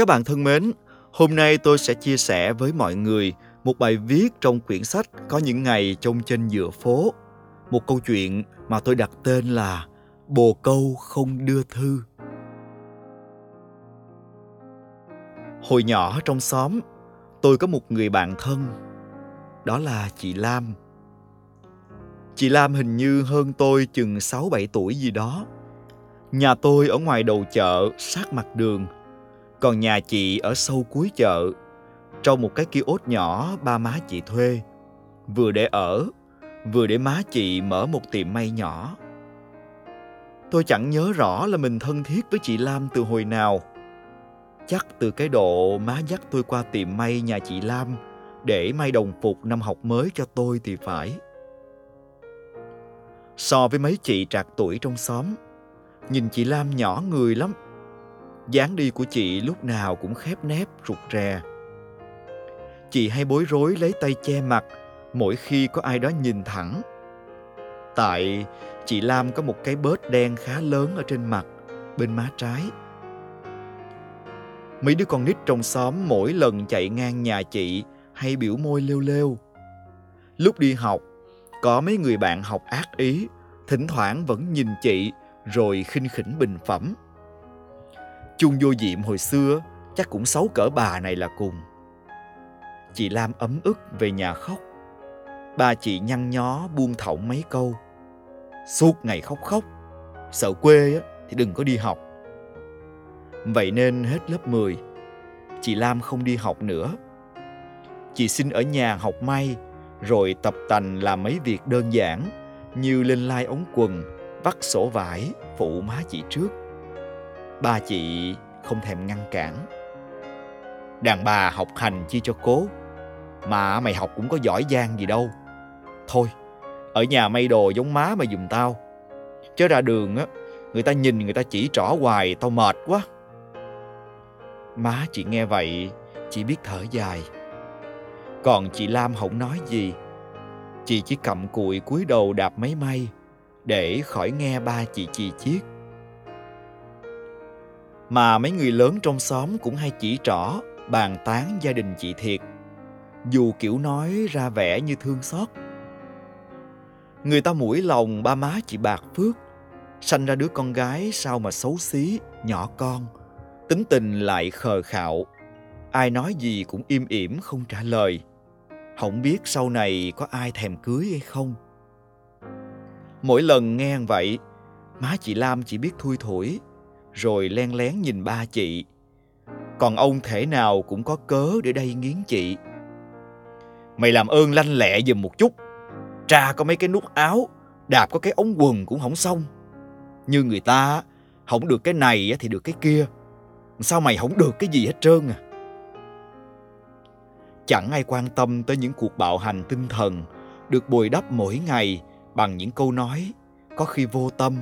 Các bạn thân mến, hôm nay tôi sẽ chia sẻ với mọi người một bài viết trong quyển sách Có những ngày trông trên giữa phố. Một câu chuyện mà tôi đặt tên là Bồ câu không đưa thư. Hồi nhỏ trong xóm, tôi có một người bạn thân. Đó là chị Lam. Chị Lam hình như hơn tôi chừng 6-7 tuổi gì đó. Nhà tôi ở ngoài đầu chợ, sát mặt đường – còn nhà chị ở sâu cuối chợ, trong một cái kiosk nhỏ ba má chị thuê, vừa để ở, vừa để má chị mở một tiệm may nhỏ. Tôi chẳng nhớ rõ là mình thân thiết với chị Lam từ hồi nào. Chắc từ cái độ má dắt tôi qua tiệm may nhà chị Lam để may đồng phục năm học mới cho tôi thì phải. So với mấy chị trạc tuổi trong xóm, nhìn chị Lam nhỏ người lắm dáng đi của chị lúc nào cũng khép nép, rụt rè. Chị hay bối rối lấy tay che mặt, mỗi khi có ai đó nhìn thẳng. Tại chị lam có một cái bớt đen khá lớn ở trên mặt, bên má trái. Mấy đứa con nít trong xóm mỗi lần chạy ngang nhà chị hay biểu môi lêu lêu. Lúc đi học, có mấy người bạn học ác ý, thỉnh thoảng vẫn nhìn chị, rồi khinh khỉnh bình phẩm chung vô diệm hồi xưa chắc cũng xấu cỡ bà này là cùng. Chị lam ấm ức về nhà khóc. Ba chị nhăn nhó buông thõng mấy câu. Suốt ngày khóc khóc. Sợ quê á, thì đừng có đi học. Vậy nên hết lớp 10 chị lam không đi học nữa. Chị xin ở nhà học may rồi tập tành làm mấy việc đơn giản như lên lai ống quần vắt sổ vải phụ má chị trước ba chị không thèm ngăn cản. Đàn bà học hành chi cho cố, mà mày học cũng có giỏi giang gì đâu. Thôi, ở nhà may đồ giống má mà giùm tao. Chứ ra đường á, người ta nhìn người ta chỉ trỏ hoài, tao mệt quá. Má chị nghe vậy, chỉ biết thở dài. Còn chị lam không nói gì. Chị chỉ cầm cụi cúi đầu đạp máy may để khỏi nghe ba chị chì chiết mà mấy người lớn trong xóm cũng hay chỉ trỏ, bàn tán gia đình chị thiệt. Dù kiểu nói ra vẻ như thương xót. Người ta mũi lòng ba má chị bạc phước, sanh ra đứa con gái sao mà xấu xí, nhỏ con, tính tình lại khờ khạo. Ai nói gì cũng im ỉm không trả lời. Không biết sau này có ai thèm cưới hay không. Mỗi lần nghe vậy, má chị lam chỉ biết thui thủi rồi len lén nhìn ba chị. Còn ông thể nào cũng có cớ để đây nghiến chị. Mày làm ơn lanh lẹ giùm một chút. Tra có mấy cái nút áo, đạp có cái ống quần cũng không xong. Như người ta, không được cái này thì được cái kia. Sao mày không được cái gì hết trơn à? Chẳng ai quan tâm tới những cuộc bạo hành tinh thần được bồi đắp mỗi ngày bằng những câu nói có khi vô tâm,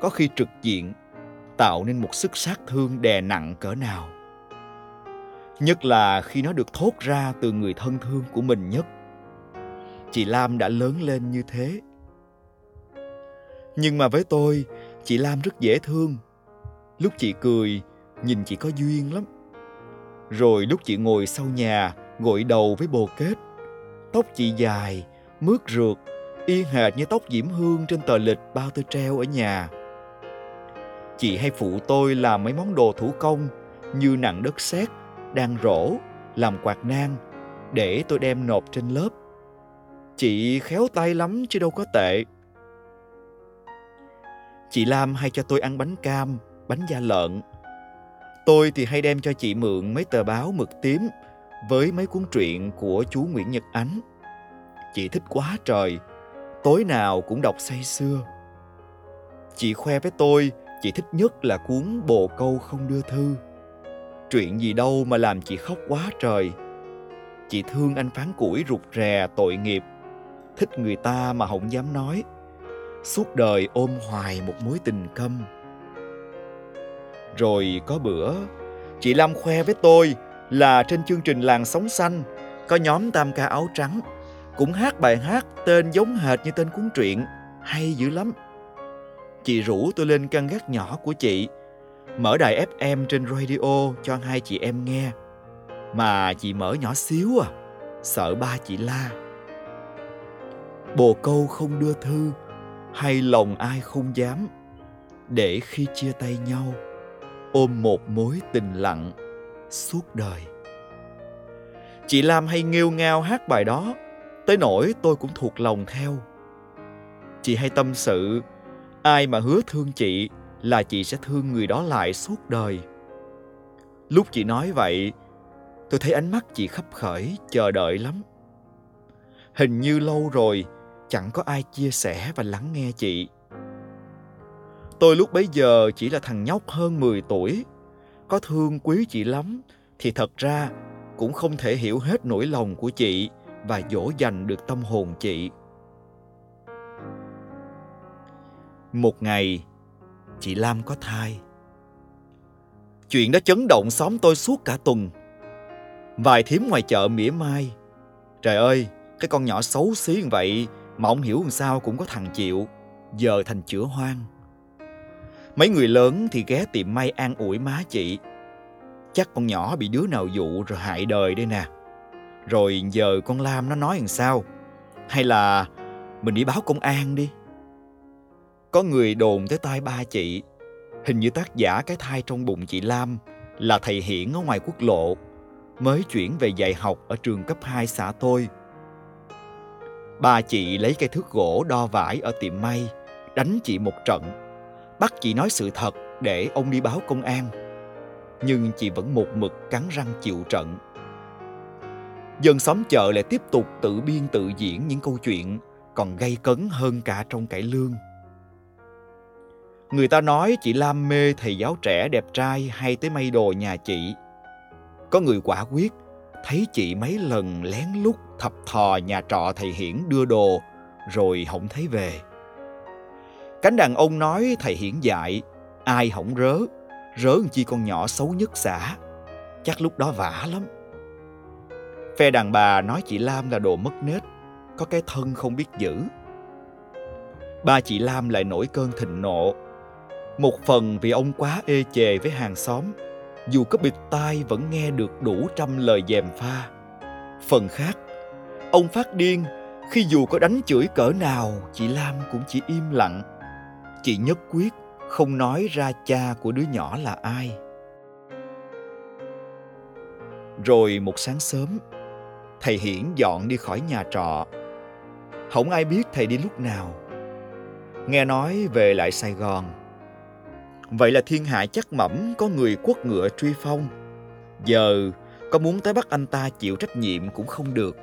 có khi trực diện tạo nên một sức sát thương đè nặng cỡ nào. Nhất là khi nó được thốt ra từ người thân thương của mình nhất. Chị lam đã lớn lên như thế. Nhưng mà với tôi, chị lam rất dễ thương. Lúc chị cười, nhìn chị có duyên lắm. Rồi lúc chị ngồi sau nhà, gội đầu với bồ kết. Tóc chị dài, mướt rượt, y hệt như tóc diễm hương trên tờ lịch bao tôi treo ở nhà chị hay phụ tôi làm mấy món đồ thủ công như nặng đất sét, đan rổ, làm quạt nang để tôi đem nộp trên lớp. Chị khéo tay lắm chứ đâu có tệ. Chị Lam hay cho tôi ăn bánh cam, bánh da lợn. Tôi thì hay đem cho chị mượn mấy tờ báo mực tím với mấy cuốn truyện của chú Nguyễn Nhật Ánh. Chị thích quá trời, tối nào cũng đọc say sưa. Chị khoe với tôi chị thích nhất là cuốn bồ câu không đưa thư. Chuyện gì đâu mà làm chị khóc quá trời. Chị thương anh phán củi rụt rè, tội nghiệp. Thích người ta mà không dám nói. Suốt đời ôm hoài một mối tình câm. Rồi có bữa, chị lam khoe với tôi là trên chương trình làng sống xanh, có nhóm tam ca áo trắng, cũng hát bài hát tên giống hệt như tên cuốn truyện, hay dữ lắm chị rủ tôi lên căn gác nhỏ của chị mở đài FM trên radio cho hai chị em nghe. Mà chị mở nhỏ xíu à, sợ ba chị la. Bồ câu không đưa thư, hay lòng ai không dám, để khi chia tay nhau, ôm một mối tình lặng suốt đời. Chị Lam hay nghêu ngao hát bài đó, tới nỗi tôi cũng thuộc lòng theo. Chị hay tâm sự, ai mà hứa thương chị là chị sẽ thương người đó lại suốt đời. Lúc chị nói vậy, tôi thấy ánh mắt chị khấp khởi, chờ đợi lắm. Hình như lâu rồi chẳng có ai chia sẻ và lắng nghe chị. Tôi lúc bấy giờ chỉ là thằng nhóc hơn 10 tuổi, có thương quý chị lắm thì thật ra cũng không thể hiểu hết nỗi lòng của chị và dỗ dành được tâm hồn chị. Một ngày, chị Lam có thai. Chuyện đó chấn động xóm tôi suốt cả tuần. Vài thím ngoài chợ mỉa mai. Trời ơi, cái con nhỏ xấu xí như vậy mà ông hiểu làm sao cũng có thằng chịu. Giờ thành chữa hoang. Mấy người lớn thì ghé tiệm may an ủi má chị. Chắc con nhỏ bị đứa nào dụ rồi hại đời đây nè. Rồi giờ con Lam nó nói làm sao? Hay là mình đi báo công an đi? Có người đồn tới tai ba chị, hình như tác giả cái thai trong bụng chị Lam là thầy Hiển ở ngoài quốc lộ, mới chuyển về dạy học ở trường cấp 2 xã tôi. Ba chị lấy cây thước gỗ đo vải ở tiệm may, đánh chị một trận, bắt chị nói sự thật để ông đi báo công an. Nhưng chị vẫn một mực cắn răng chịu trận. Dân xóm chợ lại tiếp tục tự biên tự diễn những câu chuyện còn gây cấn hơn cả trong cải lương. Người ta nói chị Lam mê thầy giáo trẻ đẹp trai hay tới may đồ nhà chị. Có người quả quyết, thấy chị mấy lần lén lút thập thò nhà trọ thầy Hiển đưa đồ, rồi không thấy về. Cánh đàn ông nói thầy Hiển dạy, ai hỏng rớ, rớ chi con nhỏ xấu nhất xã. Chắc lúc đó vả lắm. Phe đàn bà nói chị Lam là đồ mất nết, có cái thân không biết giữ. Ba chị Lam lại nổi cơn thịnh nộ, một phần vì ông quá ê chề với hàng xóm, dù có bịt tai vẫn nghe được đủ trăm lời dèm pha. Phần khác, ông phát điên khi dù có đánh chửi cỡ nào, chị Lam cũng chỉ im lặng. Chị nhất quyết không nói ra cha của đứa nhỏ là ai. Rồi một sáng sớm, thầy Hiển dọn đi khỏi nhà trọ. Không ai biết thầy đi lúc nào. Nghe nói về lại Sài Gòn, Vậy là thiên hạ chắc mẩm có người quất ngựa truy phong. Giờ có muốn tới bắt anh ta chịu trách nhiệm cũng không được.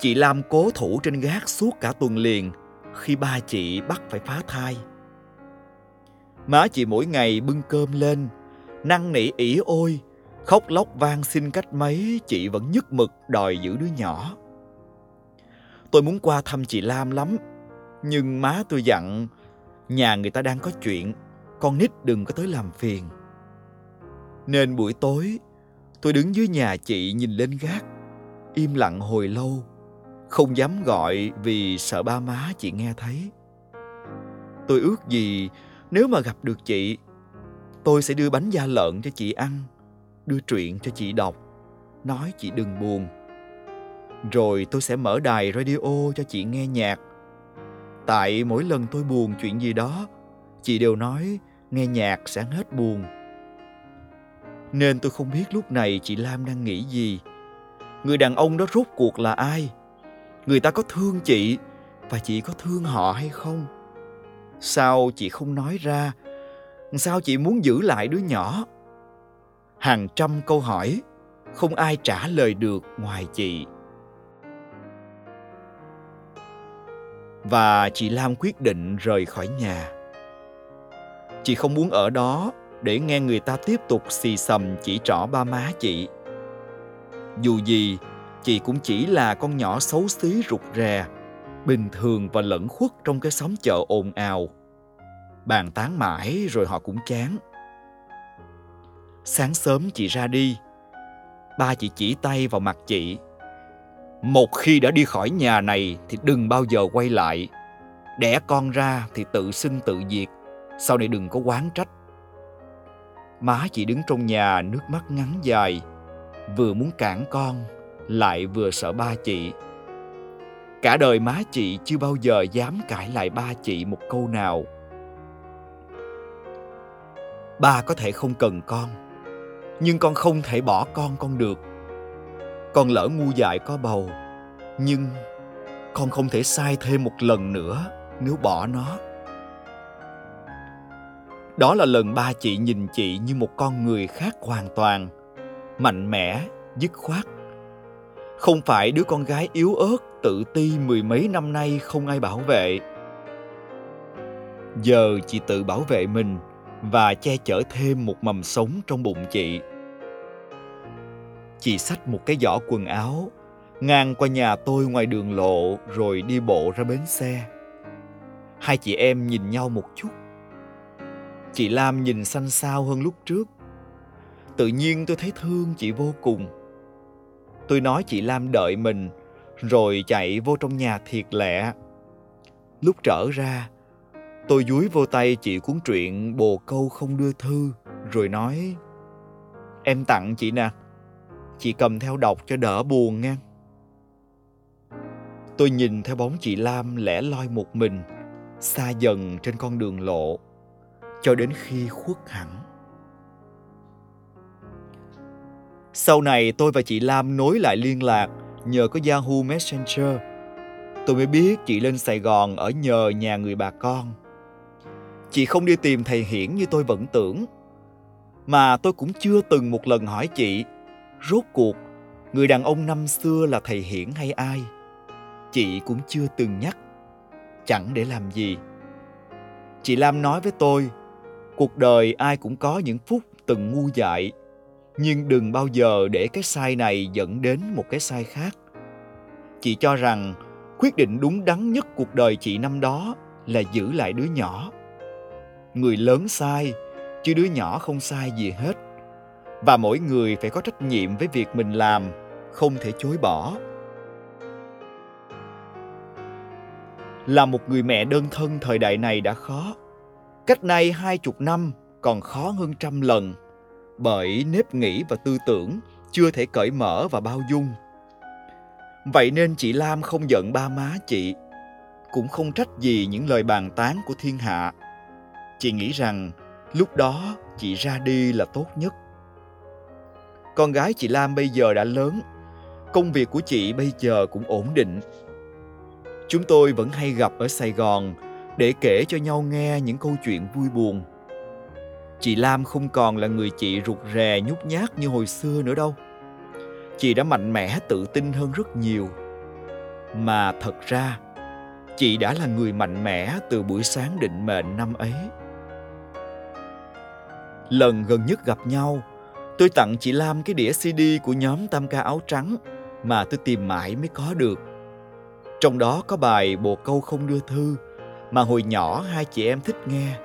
Chị Lam cố thủ trên gác suốt cả tuần liền khi ba chị bắt phải phá thai. Má chị mỗi ngày bưng cơm lên, năn nỉ ỉ ôi, khóc lóc van xin cách mấy chị vẫn nhức mực đòi giữ đứa nhỏ. Tôi muốn qua thăm chị Lam lắm, nhưng má tôi dặn nhà người ta đang có chuyện, con nít đừng có tới làm phiền. Nên buổi tối, tôi đứng dưới nhà chị nhìn lên gác, im lặng hồi lâu, không dám gọi vì sợ ba má chị nghe thấy. Tôi ước gì nếu mà gặp được chị, tôi sẽ đưa bánh da lợn cho chị ăn, đưa truyện cho chị đọc, nói chị đừng buồn. Rồi tôi sẽ mở đài radio cho chị nghe nhạc Tại mỗi lần tôi buồn chuyện gì đó, chị đều nói nghe nhạc sẽ hết buồn. Nên tôi không biết lúc này chị Lam đang nghĩ gì. Người đàn ông đó rốt cuộc là ai? Người ta có thương chị và chị có thương họ hay không? Sao chị không nói ra? Sao chị muốn giữ lại đứa nhỏ? Hàng trăm câu hỏi, không ai trả lời được ngoài chị. Và chị Lam quyết định rời khỏi nhà. Chị không muốn ở đó để nghe người ta tiếp tục xì xầm chỉ trỏ ba má chị. Dù gì, chị cũng chỉ là con nhỏ xấu xí rụt rè, bình thường và lẫn khuất trong cái xóm chợ ồn ào. Bàn tán mãi rồi họ cũng chán. Sáng sớm chị ra đi, ba chị chỉ tay vào mặt chị một khi đã đi khỏi nhà này thì đừng bao giờ quay lại đẻ con ra thì tự sinh tự diệt sau này đừng có quán trách. Má chị đứng trong nhà nước mắt ngắn dài, vừa muốn cản con, lại vừa sợ ba chị. Cả đời má chị chưa bao giờ dám cãi lại ba chị một câu nào. Ba có thể không cần con, nhưng con không thể bỏ con con được. Con lỡ ngu dại có bầu, nhưng con không thể sai thêm một lần nữa nếu bỏ nó. Đó là lần ba chị nhìn chị như một con người khác hoàn toàn, mạnh mẽ, dứt khoát. Không phải đứa con gái yếu ớt, tự ti mười mấy năm nay không ai bảo vệ. Giờ chị tự bảo vệ mình và che chở thêm một mầm sống trong bụng chị. Chị xách một cái giỏ quần áo, ngang qua nhà tôi ngoài đường lộ rồi đi bộ ra bến xe. Hai chị em nhìn nhau một chút Chị Lam nhìn xanh xao hơn lúc trước. Tự nhiên tôi thấy thương chị vô cùng. Tôi nói chị Lam đợi mình, rồi chạy vô trong nhà thiệt lẹ. Lúc trở ra, tôi dúi vô tay chị cuốn truyện bồ câu không đưa thư, rồi nói Em tặng chị nè, chị cầm theo đọc cho đỡ buồn nha. Tôi nhìn theo bóng chị Lam lẻ loi một mình, xa dần trên con đường lộ cho đến khi khuất hẳn. Sau này tôi và chị Lam nối lại liên lạc nhờ có Yahoo Messenger. Tôi mới biết chị lên Sài Gòn ở nhờ nhà người bà con. Chị không đi tìm thầy Hiển như tôi vẫn tưởng. Mà tôi cũng chưa từng một lần hỏi chị, rốt cuộc người đàn ông năm xưa là thầy Hiển hay ai? Chị cũng chưa từng nhắc, chẳng để làm gì. Chị Lam nói với tôi, cuộc đời ai cũng có những phút từng ngu dại nhưng đừng bao giờ để cái sai này dẫn đến một cái sai khác chị cho rằng quyết định đúng đắn nhất cuộc đời chị năm đó là giữ lại đứa nhỏ người lớn sai chứ đứa nhỏ không sai gì hết và mỗi người phải có trách nhiệm với việc mình làm không thể chối bỏ là một người mẹ đơn thân thời đại này đã khó Cách nay hai chục năm còn khó hơn trăm lần bởi nếp nghĩ và tư tưởng chưa thể cởi mở và bao dung. Vậy nên chị Lam không giận ba má chị, cũng không trách gì những lời bàn tán của thiên hạ. Chị nghĩ rằng lúc đó chị ra đi là tốt nhất. Con gái chị Lam bây giờ đã lớn, công việc của chị bây giờ cũng ổn định. Chúng tôi vẫn hay gặp ở Sài Gòn để kể cho nhau nghe những câu chuyện vui buồn. Chị Lam không còn là người chị rụt rè nhút nhát như hồi xưa nữa đâu. Chị đã mạnh mẽ tự tin hơn rất nhiều. Mà thật ra, chị đã là người mạnh mẽ từ buổi sáng định mệnh năm ấy. Lần gần nhất gặp nhau, tôi tặng chị Lam cái đĩa CD của nhóm Tam ca áo trắng mà tôi tìm mãi mới có được. Trong đó có bài Bồ câu không đưa thư mà hồi nhỏ hai chị em thích nghe.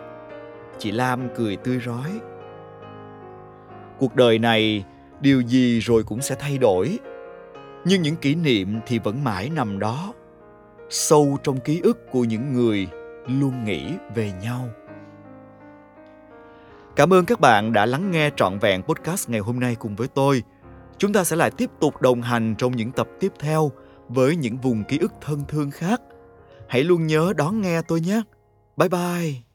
Chị Lam cười tươi rói. Cuộc đời này điều gì rồi cũng sẽ thay đổi, nhưng những kỷ niệm thì vẫn mãi nằm đó, sâu trong ký ức của những người luôn nghĩ về nhau. Cảm ơn các bạn đã lắng nghe trọn vẹn podcast ngày hôm nay cùng với tôi. Chúng ta sẽ lại tiếp tục đồng hành trong những tập tiếp theo với những vùng ký ức thân thương khác – Hãy luôn nhớ đón nghe tôi nhé. Bye bye.